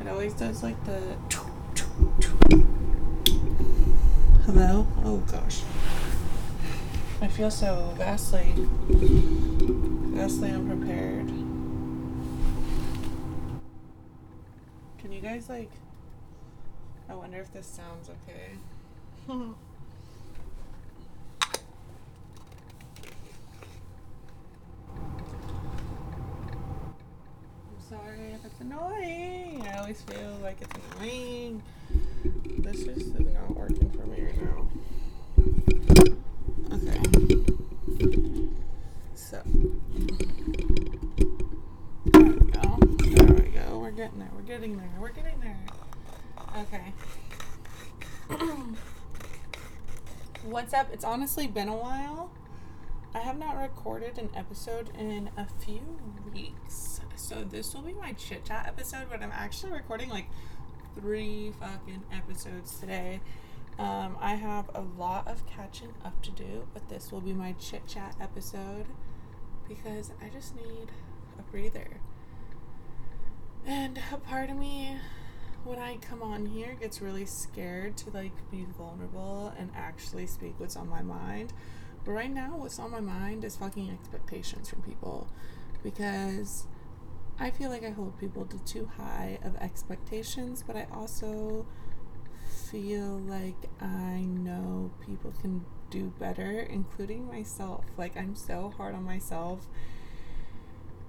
It always does like the. Hello? Oh gosh. I feel so vastly, vastly unprepared. Can you guys like. I wonder if this sounds okay. I'm sorry if it's annoying. I always feel like it's annoying. This just is not working for me right now. Okay. So. There we go. There we go. We're getting there. We're getting there. We're getting there. Okay. What's up? It's honestly been a while. I have not recorded an episode in a few weeks. So this will be my chit chat episode, but I'm actually recording like three fucking episodes today. Um, I have a lot of catching up to do, but this will be my chit chat episode because I just need a breather. And a part of me, when I come on here, gets really scared to like be vulnerable and actually speak what's on my mind. But right now, what's on my mind is fucking expectations from people because I feel like I hold people to too high of expectations, but I also feel like I know people can do better, including myself. Like, I'm so hard on myself,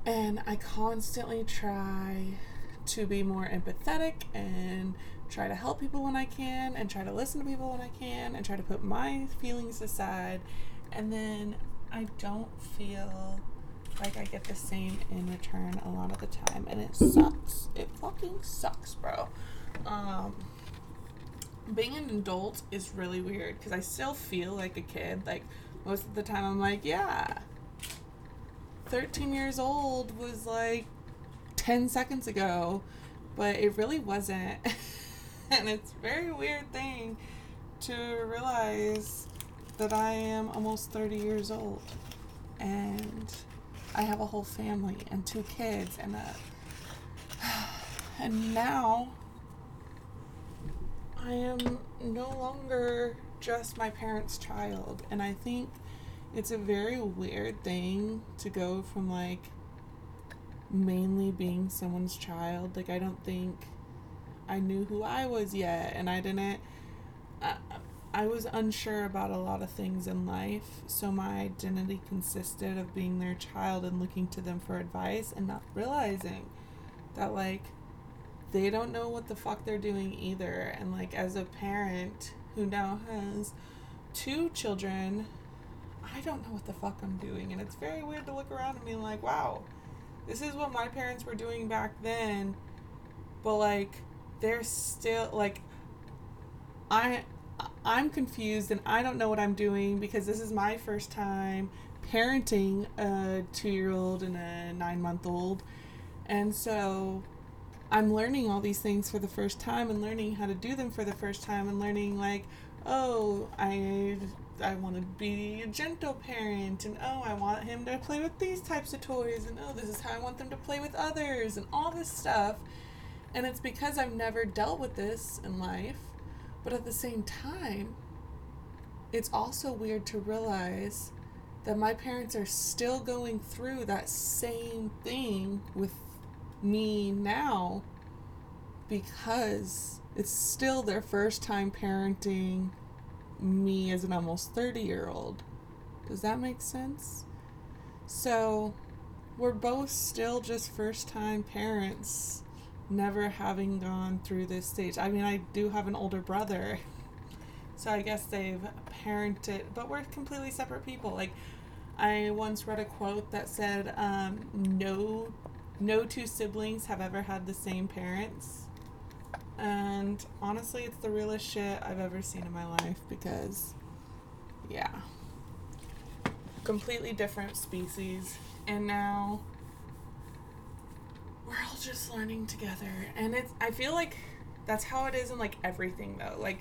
and I constantly try to be more empathetic and try to help people when I can, and try to listen to people when I can, and try to put my feelings aside. And then I don't feel like I get the same in return a lot of the time, and it sucks. It fucking sucks, bro. Um, being an adult is really weird because I still feel like a kid. Like most of the time, I'm like, yeah, 13 years old was like 10 seconds ago, but it really wasn't. and it's a very weird thing to realize that I am almost 30 years old and I have a whole family and two kids and a and now I am no longer just my parents' child. And I think it's a very weird thing to go from like mainly being someone's child. Like I don't think I knew who I was yet and I didn't I was unsure about a lot of things in life, so my identity consisted of being their child and looking to them for advice and not realizing that, like, they don't know what the fuck they're doing either. And, like, as a parent who now has two children, I don't know what the fuck I'm doing. And it's very weird to look around and be like, wow, this is what my parents were doing back then, but, like, they're still, like, I I'm confused and I don't know what I'm doing because this is my first time parenting a two year old and a nine month old. And so I'm learning all these things for the first time and learning how to do them for the first time and learning like, oh, I I want to be a gentle parent and oh, I want him to play with these types of toys and oh, this is how I want them to play with others and all this stuff. And it's because I've never dealt with this in life but at the same time, it's also weird to realize that my parents are still going through that same thing with me now because it's still their first time parenting me as an almost 30 year old. Does that make sense? So, we're both still just first time parents never having gone through this stage. I mean, I do have an older brother, so I guess they've parented, but we're completely separate people. Like, I once read a quote that said, um, "No, no two siblings have ever had the same parents." And honestly, it's the realest shit I've ever seen in my life because, yeah, completely different species, and now we're all just learning together and it's i feel like that's how it is in like everything though like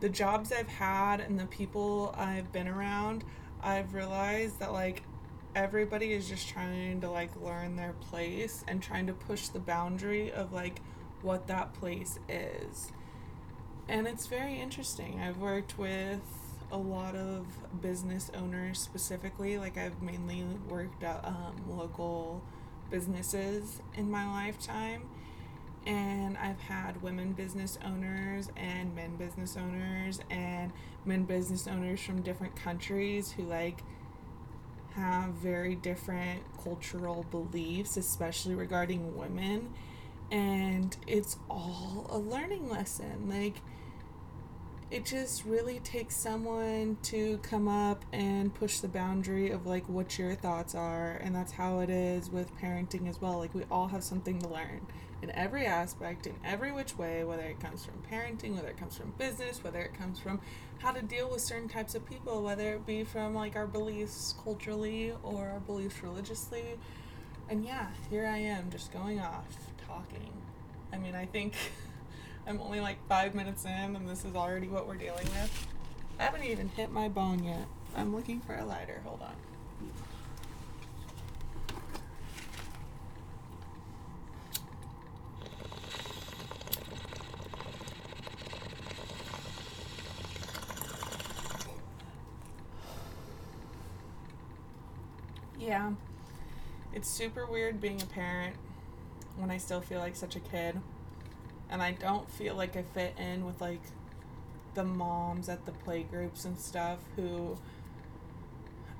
the jobs i've had and the people i've been around i've realized that like everybody is just trying to like learn their place and trying to push the boundary of like what that place is. And it's very interesting. I've worked with a lot of business owners specifically. Like, I've mainly worked at um, local businesses in my lifetime. And I've had women business owners and men business owners and men business owners from different countries who, like, have very different cultural beliefs, especially regarding women. And it's all a learning lesson. Like, it just really takes someone to come up and push the boundary of like what your thoughts are and that's how it is with parenting as well. Like we all have something to learn in every aspect in every which way whether it comes from parenting whether it comes from business whether it comes from how to deal with certain types of people whether it be from like our beliefs culturally or our beliefs religiously. And yeah here i am just going off talking. I mean i think I'm only like five minutes in, and this is already what we're dealing with. I haven't even hit my bone yet. I'm looking for a lighter. Hold on. Yeah. It's super weird being a parent when I still feel like such a kid and I don't feel like I fit in with like the moms at the play groups and stuff who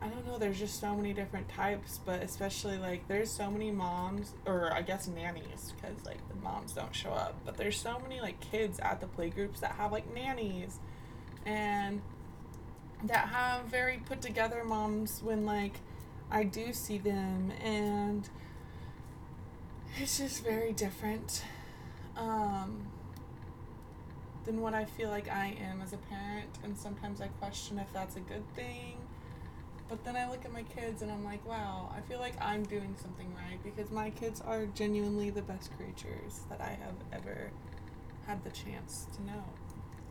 I don't know, there's just so many different types, but especially like there's so many moms or I guess nannies because like the moms don't show up, but there's so many like kids at the play groups that have like nannies and that have very put together moms when like I do see them and it's just very different um, than what I feel like I am as a parent. And sometimes I question if that's a good thing. But then I look at my kids and I'm like, wow, I feel like I'm doing something right because my kids are genuinely the best creatures that I have ever had the chance to know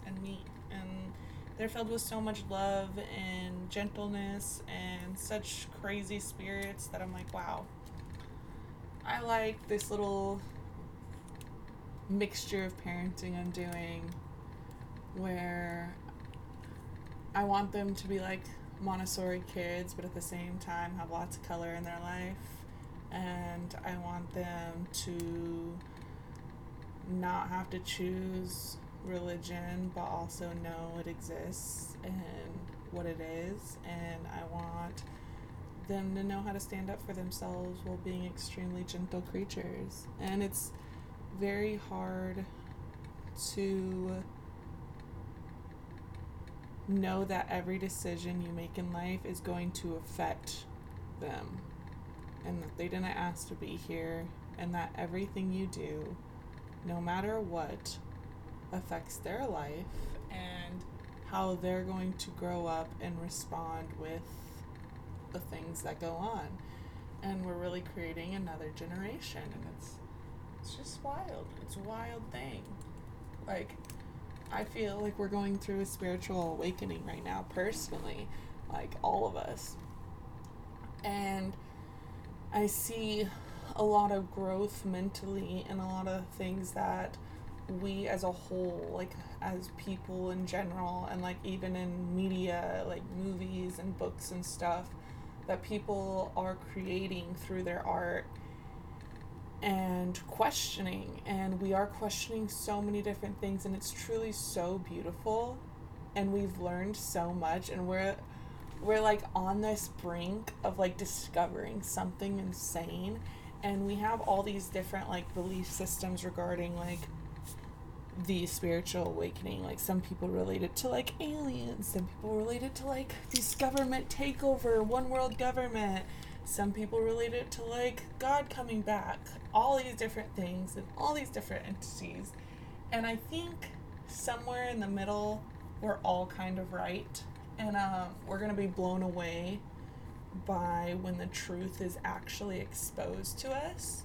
and meet. And they're filled with so much love and gentleness and such crazy spirits that I'm like, wow. I like this little mixture of parenting I'm doing where I want them to be like Montessori kids, but at the same time have lots of color in their life. And I want them to not have to choose religion, but also know it exists and what it is. And I want them to know how to stand up for themselves while being extremely gentle creatures. And it's very hard to know that every decision you make in life is going to affect them and that they didn't ask to be here and that everything you do no matter what affects their life and how they're going to grow up and respond with the things that go on. And we're really creating another generation and it's it's just wild. It's a wild thing. Like, I feel like we're going through a spiritual awakening right now, personally, like all of us. And I see a lot of growth mentally and a lot of things that we as a whole, like as people in general, and like even in media, like movies and books and stuff, that people are creating through their art and questioning and we are questioning so many different things and it's truly so beautiful and we've learned so much and we're we're like on this brink of like discovering something insane and we have all these different like belief systems regarding like the spiritual awakening like some people relate it to like aliens some people relate it to like this government takeover one world government some people relate it to like God coming back, all these different things and all these different entities. And I think somewhere in the middle, we're all kind of right. And um, we're going to be blown away by when the truth is actually exposed to us.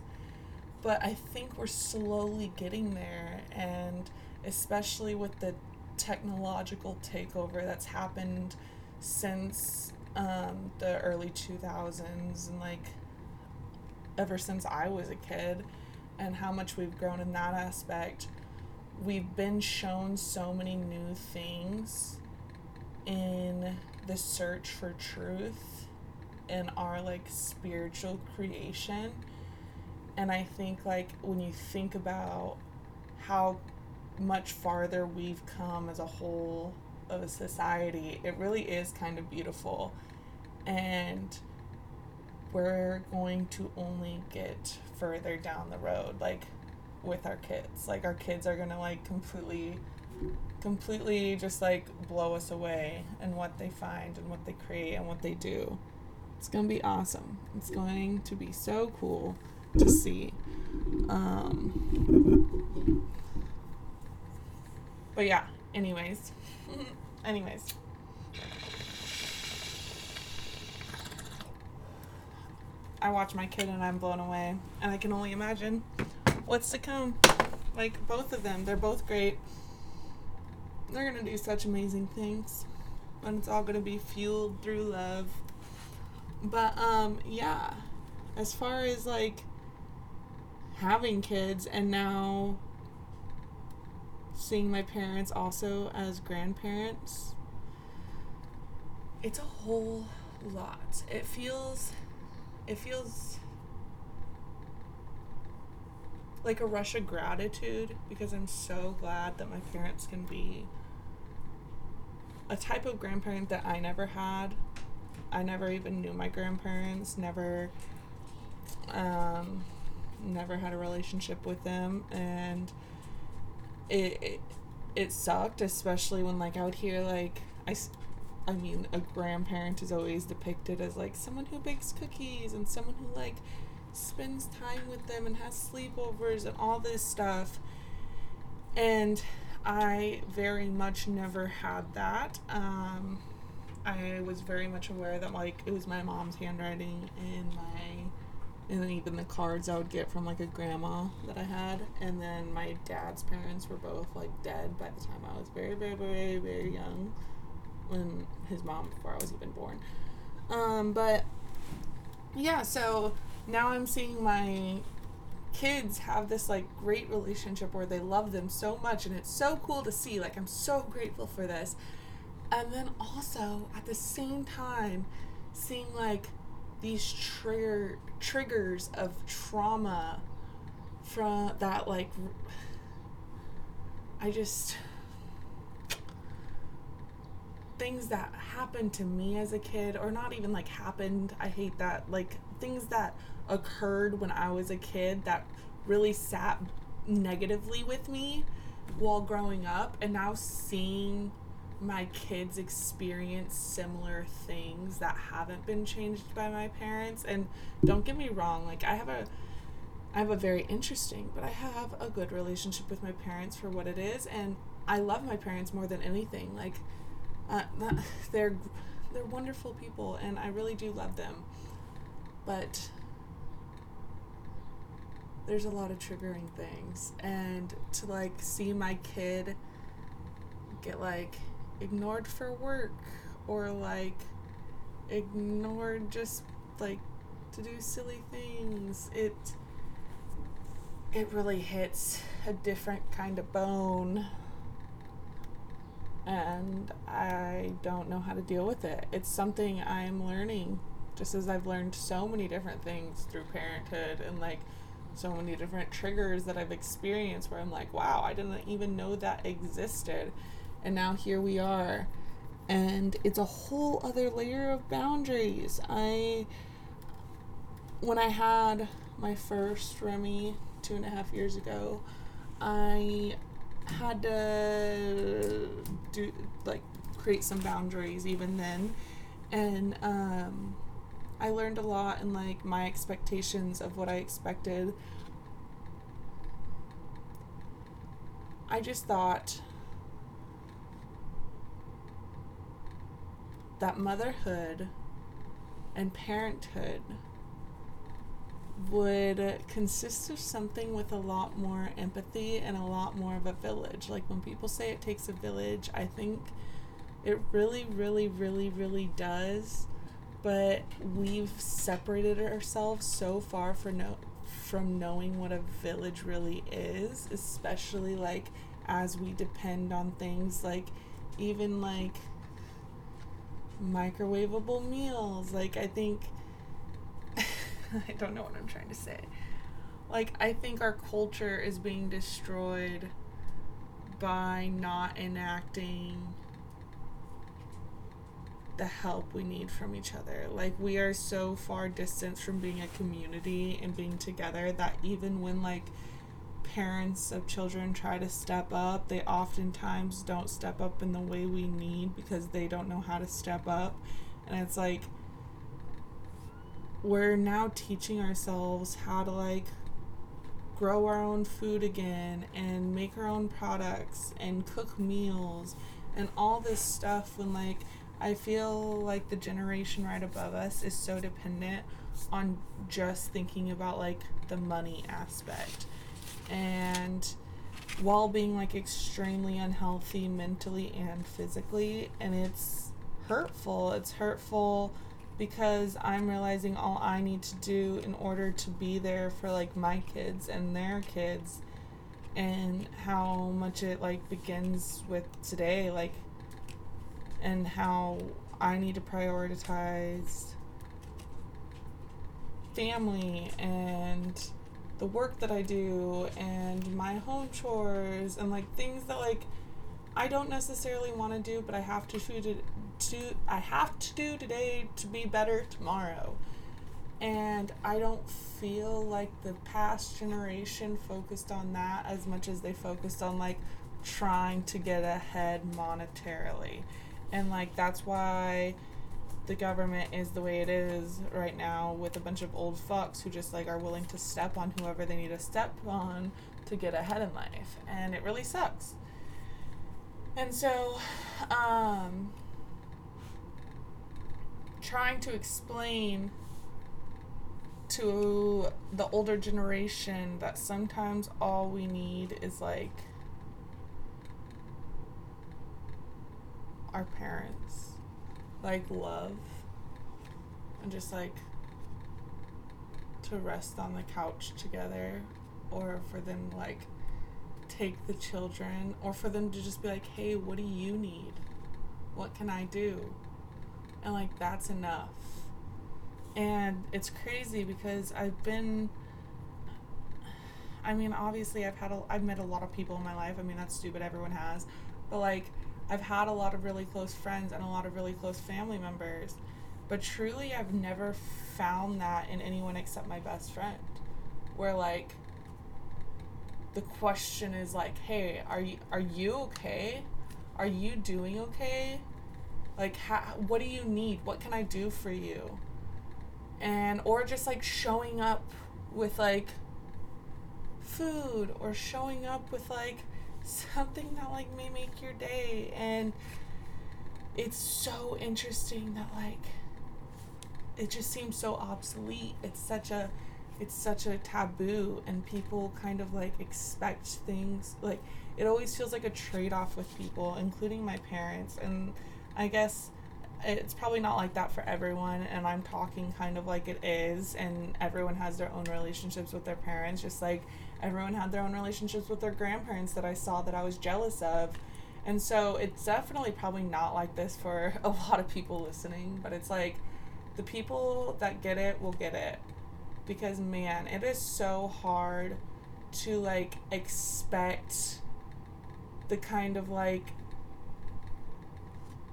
But I think we're slowly getting there. And especially with the technological takeover that's happened since um, the early 2000s and like ever since I was a kid and how much we've grown in that aspect. We've been shown so many new things in the search for truth in our like spiritual creation. And I think like when you think about how much farther we've come as a whole of society, it really is kind of beautiful. And we're going to only get further down the road, like with our kids. Like, our kids are to like completely, completely just like blow us away and what they find and what they create and what they do. It's to be awesome. It's going to be so cool to see. Um, but yeah, anyways. anyways. I watch my kid and I'm blown away. And I can only imagine what's to come. Like both of them, they're both great. They're gonna do such amazing things. And it's all gonna be fueled through love. But um yeah. As far as like having kids and now seeing my parents also as grandparents, it's a whole lot. It feels it feels like a rush of gratitude because I'm so glad that my parents can be a type of grandparent that I never had. I never even knew my grandparents, never um never had a relationship with them and it, it it sucked especially when like I would hear like I I mean, a grandparent is always depicted as like someone who bakes cookies and someone who like spends time with them and has sleepovers and all this stuff. And I very much never had that. Um, I was very much aware that like it was my mom's handwriting in my and then even the cards I would get from like a grandma that I had and then my dad's parents were both like dead by the time I was very very very very young when his mom before I was even born. Um, but yeah, so now I'm seeing my kids have this like great relationship where they love them so much and it's so cool to see. Like I'm so grateful for this. And then also at the same time seeing like these trigger triggers of trauma from that like I just things that happened to me as a kid, or not even like happened, I hate that, like things that occurred when I was a kid that really sat negatively with me while growing up, and now seeing my kids experience similar things that haven't been changed by my parents. And don't get me wrong, like I have a I have a very interesting, but I have a good relationship with my parents for what it is and I love my parents more than anything. Like uh, they're they're wonderful people, and I really do love them. But there's a lot of triggering things, and to like see my kid get like ignored for work or like ignored just like to do silly things it it really hits a different kind of bone and I don't know how to deal with it. It's something I'm learning, just as I've learned so many different things through parenthood and like so many different triggers that I've experienced where I'm like, wow, I didn't even know that existed. And now here we are. And it's a whole other layer of boundaries. I, when I had my first Remy two and a half years ago, I had to do like create some boundaries even then and um, i learned a lot in like my expectations of what i expected i just thought that motherhood and parenthood would consist of something with a lot more empathy and a lot more of a village. Like when people say it takes a village, I think it really, really, really, really does. but we've separated ourselves so far for no from knowing what a village really is, especially like as we depend on things like even like microwavable meals. Like I think I don't know what I'm trying to say. Like I think our culture is being destroyed by not enacting the help we need from each other. Like we are so far distance from being a community and being together that even when like parents of children try to step up, they oftentimes don't step up in the way we need because they don't know how to step up. And it's like we're now teaching ourselves how to like grow our own food again and make our own products and cook meals and all this stuff when like I feel like the generation right above us is so dependent on just thinking about like the money aspect. And while being like extremely unhealthy mentally and physically, and it's hurtful. It's hurtful because I'm realizing all I need to do in order to be there for like my kids and their kids and how much it like begins with today like and how I need to prioritize family and the work that I do and my home chores and like things that like I don't necessarily want to do but I have to do to, to I have to do today to be better tomorrow. And I don't feel like the past generation focused on that as much as they focused on like trying to get ahead monetarily and like that's why the government is the way it is right now with a bunch of old fucks who just like are willing to step on whoever they need to step on to get ahead in life. And it really sucks. And so um trying to explain to the older generation that sometimes all we need is like our parents like love and just like to rest on the couch together or for them like take the children or for them to just be like hey what do you need? What can i do? And like that's enough. And it's crazy because i've been i mean obviously i've had a i've met a lot of people in my life. I mean that's stupid everyone has. But like I've had a lot of really close friends and a lot of really close family members, but truly I've never found that in anyone except my best friend. Where like the question is like, "Hey, are you are you okay? Are you doing okay? Like how, what do you need? What can I do for you?" And or just like showing up with like food or showing up with like something that like may make your day. And it's so interesting that like it just seems so obsolete. It's such a it's such a taboo and people kind of like expect things like it always feels like a trade-off with people including my parents. And i guess it's probably not like that for everyone and i'm talking kind of like it is and everyone has their own relationships with their parents. Just like everyone had their own relationships with their grandparents that I saw that I was jealous of. And so it's definitely probably not like this for a lot of people listening, but it's like the people that get it will get it. Because man, it is so hard to like expect the kind of like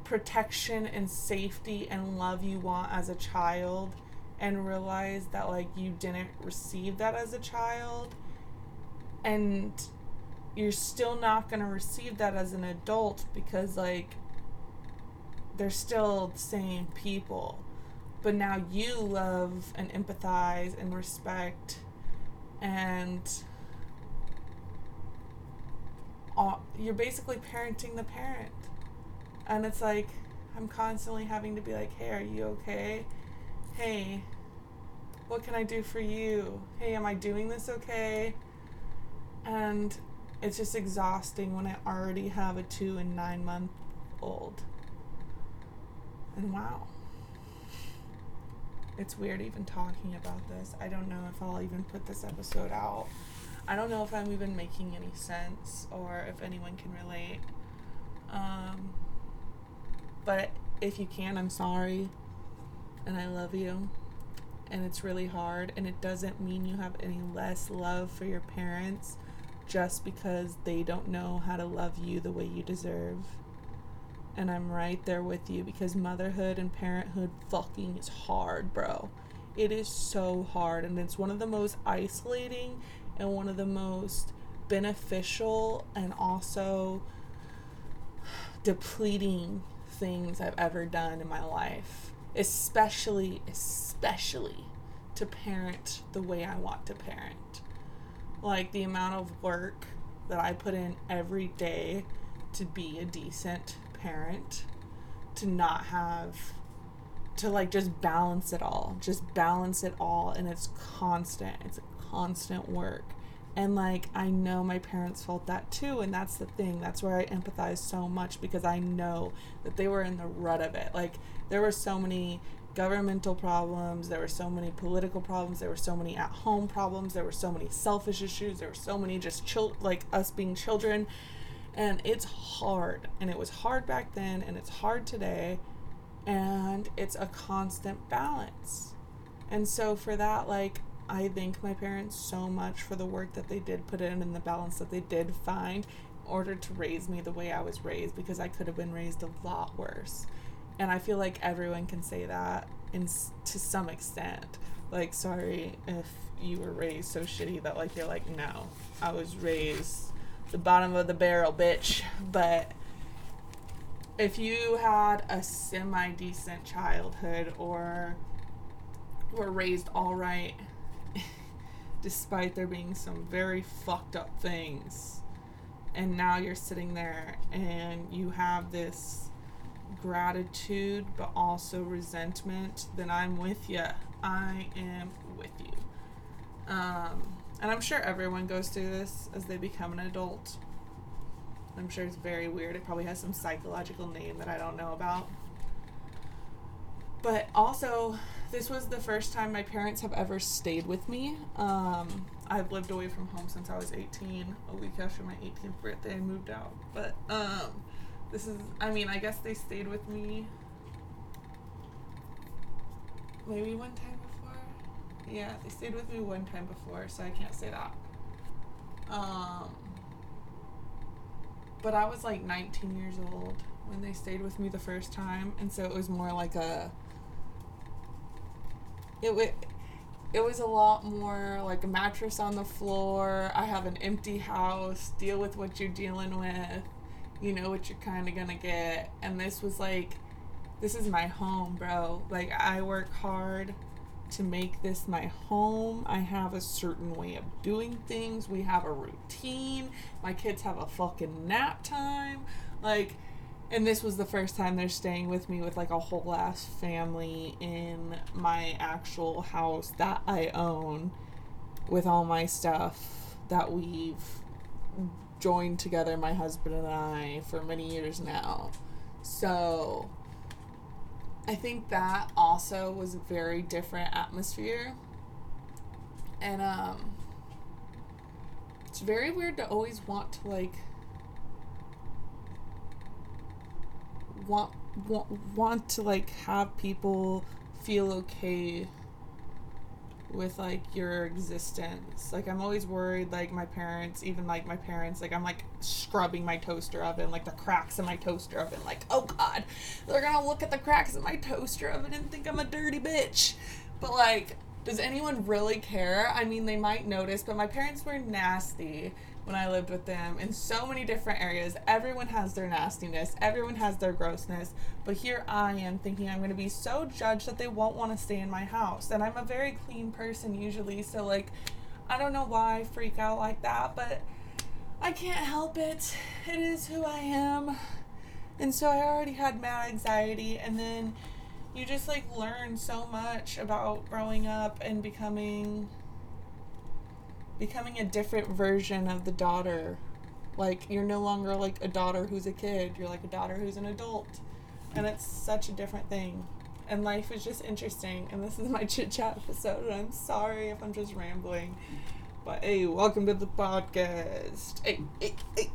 protection and safety and love you want as a child and realize that like you didn't receive that as a child and you're still not going to receive that as an adult because like they're still the same people. But now you love and empathize and respect and all, you're basically parenting the parent. And it's like i'm constantly having to be like hey are you okay? Hey what can i do for you? Hey am i doing this okay and it's just exhausting when I already have a two and nine month old. And wow. it's weird even talking about this. I don't know if I'll even put this episode out. I don't know if I'm even making any sense or if anyone can relate. Um, but if you can, I'm sorry. And I love you. And it's really hard. And it doesn't mean you have any less love for your parents just because they don't know how to love you the way you deserve. And I'm right there with you because motherhood and parenthood fucking is hard, bro. It is so hard. And it's one of the most isolating and one of the most beneficial and also depleting things I've ever done in my life. Especially, especially to parent the way I want to parent. Like the amount of work that I put in every day to be a decent parent, to not have, to like just balance it all, just balance it all. And it's constant, it's a constant work. And like, I know my parents felt that too. And that's the thing. That's where I empathize so much because I know that they were in the rut of it. Like, there were so many governmental problems, there were so many political problems, there were so many at home problems, there were so many selfish issues, there were so many just chil- like us being children. And it's hard. And it was hard back then, and it's hard today. And it's a constant balance. And so, for that, like, I thank my parents so much for the work that they did put in and the balance that they did find in order to raise me the way I was raised because I could have been raised a lot worse. And I feel like everyone can say that in to some extent. Like sorry if you were raised so shitty that like you're like no, I was raised the bottom of the barrel, bitch. But if you had a semi decent childhood or were raised all right despite there being some very fucked up things. And now you're sitting there and you have this gratitude but also resentment, then I'm with you. I am with you. Um, and I'm sure everyone goes through this as they become an adult. I'm sure it's very weird. It probably has some psychological name that I don't know about. But also, this was the first time my parents have ever stayed with me. Um, I've lived away from home since I was 18. A week after my 18th birthday, I moved out. But um, this is, I mean, I guess they stayed with me maybe one time before. Yeah, they stayed with me one time before, so I can't say that. Um, but I was like 19 years old when they stayed with me the first time, and so it was more like a it would it was a lot more like a mattress on the floor. I have an empty house. Deal with what you're dealing with. You know what you're kind of gonna get. And this was like, this is my home, bro. Like, I work hard to make this my home. I have a certain way of doing things. We have a routine. My kids have a fucking nap time. Like, and this was the first time they're staying with me with like a whole ass family in my actual house that I own with all my stuff that we've joined together, my husband and I, for many years now. So I think that also was a very different atmosphere. And um it's very weird to always want to like want want want to like have people feel okay with like your existence. Like I'm always worried like my parents, even like my parents, like I'm like scrubbing my toaster oven, like the cracks in my toaster oven, like, oh god, they're gonna look at the cracks in my toaster oven and think I'm a dirty bitch. But like, does anyone really care? I mean they might notice, but my parents were nasty when I lived with them in so many different areas. Everyone has their nastiness, everyone has their grossness, but here I am thinking I'm going to be so judged that they won't want to stay in my house. And I'm a very clean person usually, so like I don't know why I freak out like that, but I can't help it. It is who I am. And so I already had mad anxiety and then you just like learn so much about growing up and becoming becoming a different version of the daughter. Like you're no longer like a daughter who's a kid, you're like a daughter who's an adult. And it's such a different thing. and life is just interesting. And this is my chit chat episode. And I'm sorry if I'm just rambling. But hey, welcome to the podcast. Hey, hey, hey.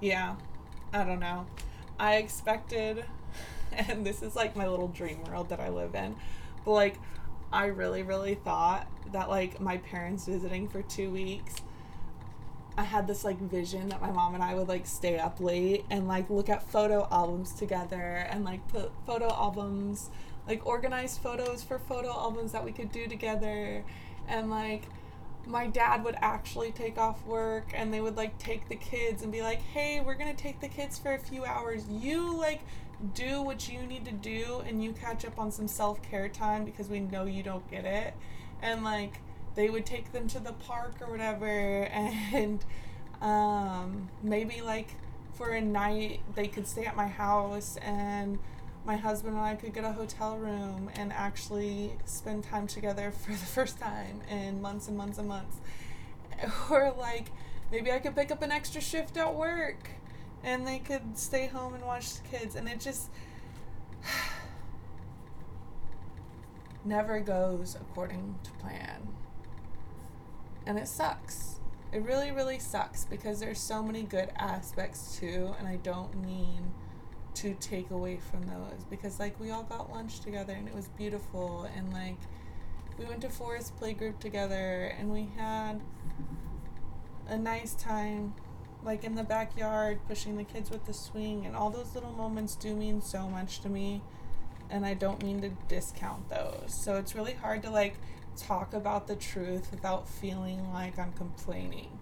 Yeah, I don't know. I expected, and this is like my little dream world that I live in, but like, I really, really thought that like my parents visiting for two weeks I had this like vision that my mom and I would like stay up late and like look at photo albums together and like put photo albums, like organized photos for photo albums that we could do together. And like my dad would actually take off work and they would like take the kids and be like, hey, we're gonna take the kids for a few hours. You like do what you need to do and you catch up on some self care time because we know you don't get it. And like, they would take them to the park or whatever and um, maybe like for a night they could stay at my house and my husband and I could get a hotel room and actually spend time together for the first time in months and months and months. Or like maybe I could pick up an extra shift at work and they could stay home and watch the kids and it just never goes according to plan and it sucks. It really, really sucks because there's so many good aspects too, and I don't mean to take away from those because like we all got lunch together and it was beautiful and like we went to forest playgroup together and we had a nice time like in the backyard pushing the kids with the swing and all those little moments do mean so much to me and I don't mean to discount those. So it's really hard to like talk about the truth without feeling like I'm complaining.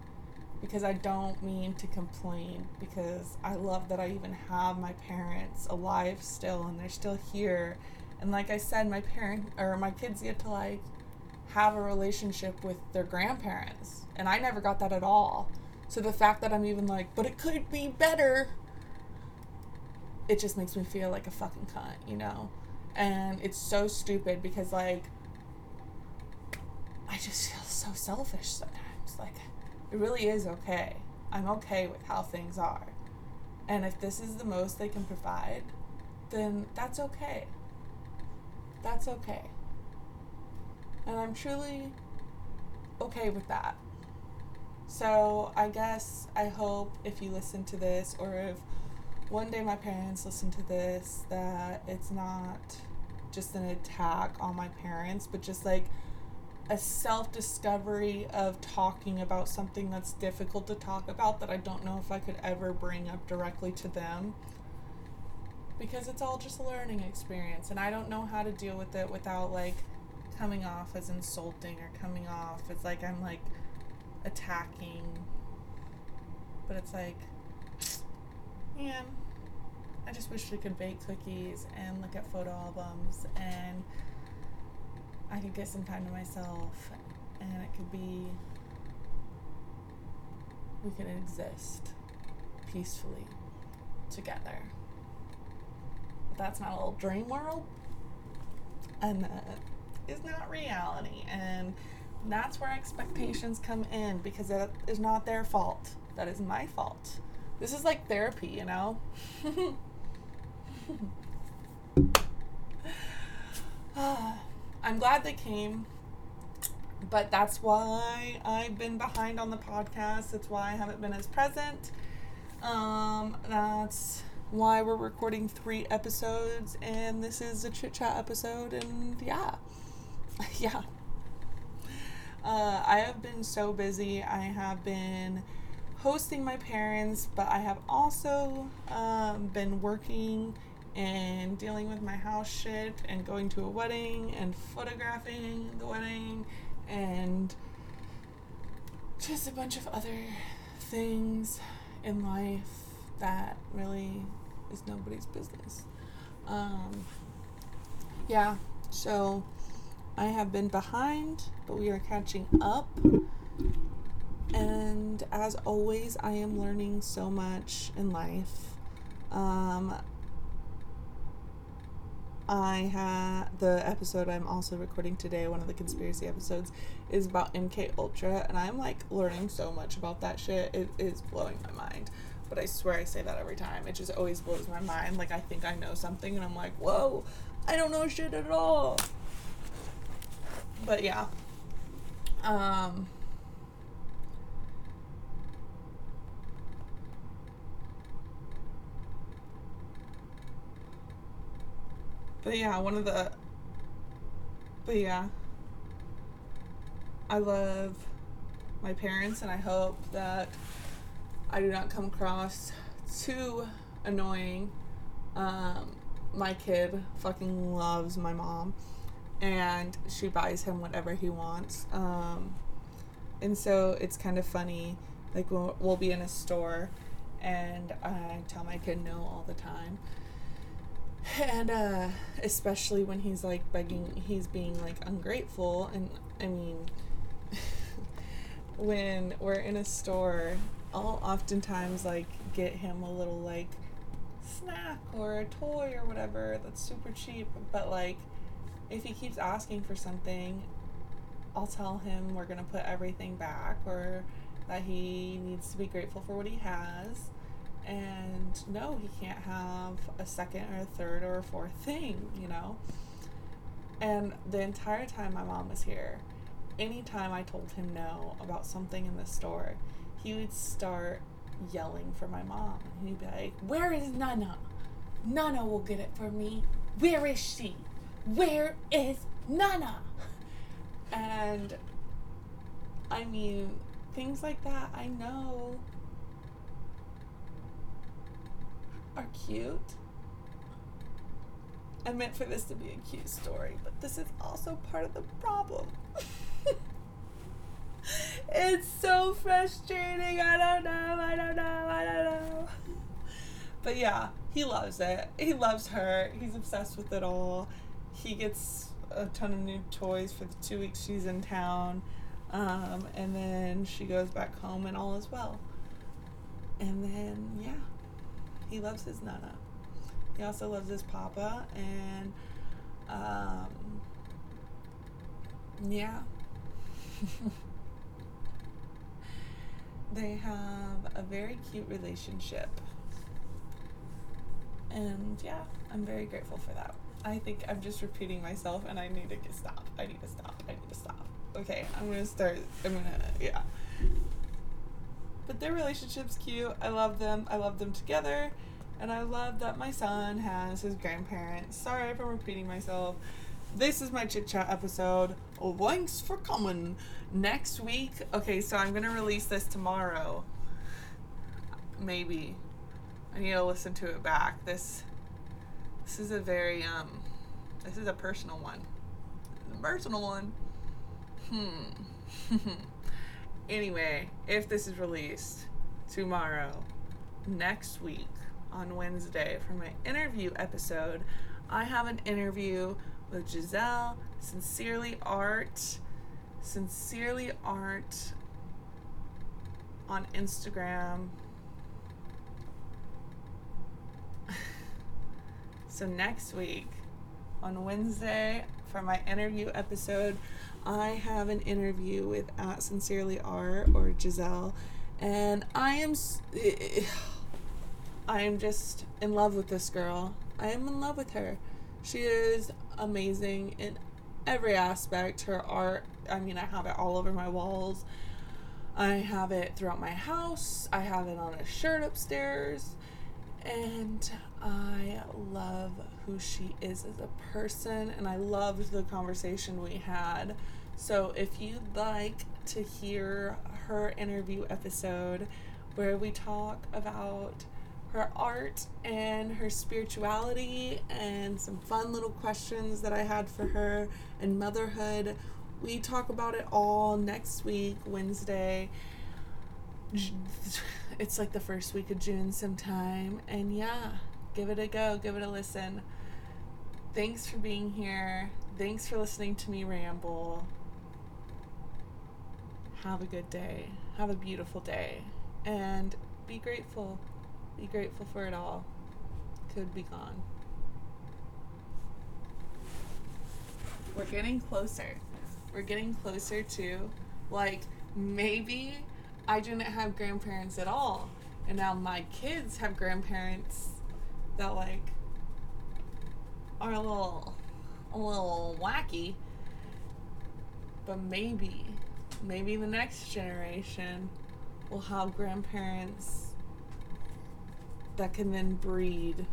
Because I don't mean to complain, because I love that I even have my parents alive still and they're still here. And like I said, my parent or my kids get to like have a relationship with their grandparents. And I never got that at all. So the fact that I'm even like, but it could be better, it just makes me feel like a fucking cunt, you know? And it's so stupid because like I just feel so selfish sometimes. Like, it really is okay. I'm okay with how things are. And if this is the most they can provide, then that's okay. That's okay. And I'm truly okay with that. So I guess I hope if you listen to this or if one day my parents listen to this that it's not just an attack on my parents, but just like a self discovery of talking about something that's difficult to talk about that I don't know if I could ever bring up directly to them. Because it's all just a learning experience, and I don't know how to deal with it without like coming off as insulting or coming off as like I'm like attacking. But it's like, man, I just wish we could bake cookies and look at photo albums and I could get some time to myself and it could be we can exist peacefully together. But that's not a little dream world. And that is not reality. And that's where expectations come in because it is not their fault. That is my fault. This is like therapy, you know? I'm glad they came, but that's why I've been behind on the podcast. That's why I haven't been as present. Um, that's why we're recording three episodes, and this is a chit chat episode, and yeah, yeah. Uh, I have been so busy. I have been hosting my parents, but I have also um, been working and dealing with my house shit and going to a wedding and photographing the wedding and just a bunch of other things in life that really is nobody's business. Um, yeah, so I have been behind, but we are catching up. And as always, I am learning so much in life. Um, I had the episode I'm also recording today, one of the conspiracy episodes, is about MK Ultra, and I'm like learning so much about that shit. It is blowing my mind. but I swear I say that every time. It just always blows my mind. Like I think I know something and I'm like, whoa, I don't know shit at all. But yeah. Um But yeah, one of the But yeah. I love my parents and I hope that I do not come across too annoying. Um, my kid fucking loves my mom and she buys him whatever he wants. Um, and so it's kind of funny. Like, we'll, we'll be in a store and I tell my kid no all the time. And uh, especially when he's like begging, he's being like ungrateful. And I mean, when we're in a store, I'll oftentimes like get him a little like snack or a toy or whatever that's super cheap. But like, if he keeps asking for something, I'll tell him we're gonna put everything back or that he needs to be grateful for what he has. And no, he can't have a second or a third or a fourth thing, you know? And the entire time my mom was here, anytime I told him no about something in the store, he would start yelling for my mom. He'd be like, Where is Nana? Nana will get it for me. Where is she? Where is Nana? And I mean, things like that I know are cute. I meant for this to be a cute story, but this is also part of the problem. it's so frustrating. I don't know. I don't know. I don't know. But yeah, he loves it. He loves her. He's obsessed with it all. He gets a ton of new toys for the two weeks she's in town. Um, and then she goes back home and all is well. And then, yeah, he loves his Nana. He also loves his Papa. And, um, yeah. they have a very cute relationship. And yeah, I'm very grateful for that. I think I'm just repeating myself and I need to stop. I need to stop. I need to stop. Okay, I'm gonna start. I'm gonna, yeah. But their relationship's cute. I love them. I love them together. And I love that my son has his grandparents. Sorry if I'm repeating myself. This is my chit chat episode. Oh, thanks for coming. Next week, okay, so I'm gonna release this tomorrow. Maybe. I need to listen to it back. This this is a very um this is a personal one. A personal one. Hmm. anyway, if this is released tomorrow, next week on Wednesday for my interview episode, I have an interview with Giselle, Sincerely Art, Sincerely Art on Instagram. so next week on Wednesday for my interview episode, I have an interview with at Sincerely Art or Giselle, and I am. I am just in love with this girl. I am in love with her. She is amazing in every aspect. Her art, I mean, I have it all over my walls. I have it throughout my house. I have it on a shirt upstairs. And I love who she is as a person. And I loved the conversation we had. So if you'd like to hear her interview episode where we talk about her art and her spirituality and some fun little questions that I had for her and motherhood. We talk about it all next week, Wednesday. It's like the first week of June sometime. And yeah, give it a go, give it a listen. Thanks for being here. Thanks for listening to me ramble. Have a good day. Have a beautiful day. And be grateful. Be grateful for it all. Could be gone. We're getting closer. We're getting closer to, like, maybe I didn't have grandparents at all. And now my kids have grandparents that like are a little a little wacky. But maybe maybe the next generation will have grandparents that can then breed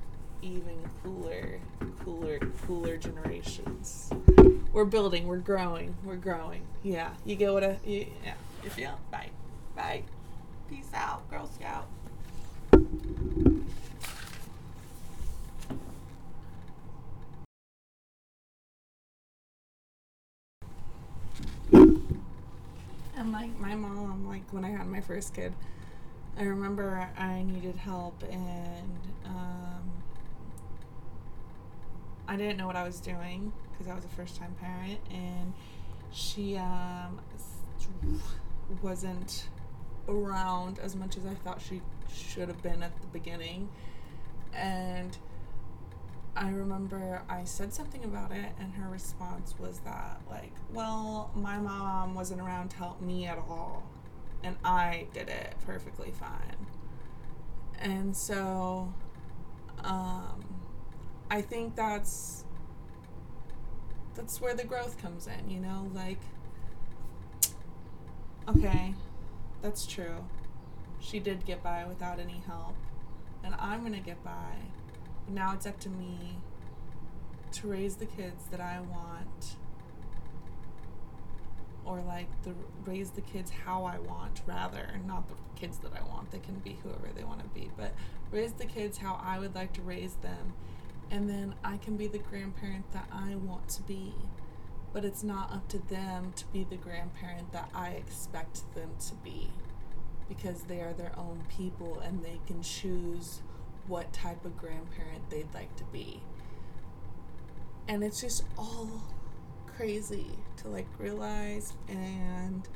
even cooler, cooler, cooler generations. We're building, we're growing, we're growing. Yeah, you get what I, you, yeah, you feel? Bye. Bye. Peace out, Girl Scout. And like my mom, like when I had my first kid, I remember I needed help and um, I didn't know what I was doing because I was a first time parent and she um, wasn't around as much as I thought she should have been at the beginning. And I remember I said something about it, and her response was that, like, well, my mom wasn't around to help me at all, and I did it perfectly fine. And so, um, I think that's that's where the growth comes in, you know, like, okay, that's true. She did get by without any help, and I'm gonna get by. But now it's up to me to raise the kids that I want. Or like the raise the kids how I want rather. Not the kids that I want. They can be whoever they want to be. But raise the kids how I would like to raise them. And then I can be the grandparent that I want to be but it's not up to them to be the grandparent that I expect them to be because they are their own people and they can choose what type of grandparent they'd like to be. And it's just all crazy to like realize and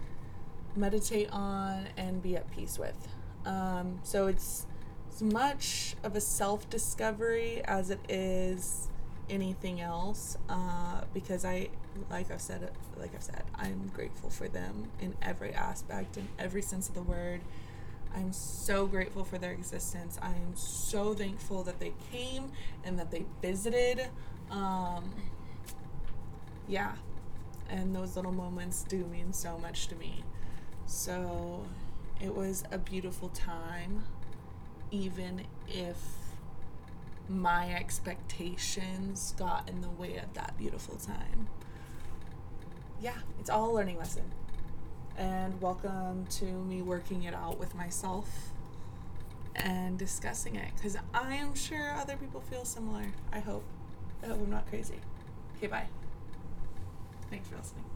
meditate on and be at peace with. Um, so it's as much of a self discovery as it is anything else uh, because I, like I've said, like I've said, I'm grateful for them in every aspect, in every sense of the word. I'm so grateful for their existence. I am so thankful that they came and that they visited. Um, yeah, and those little moments do mean so much to me. So it was a beautiful time, even if my expectations got in the way of that beautiful time. Yeah, it's all a learning lesson and welcome to me working it out with myself and discussing it because I am sure other people feel similar. I hope. I hope I'm not crazy. Okay, bye. Thanks for listening.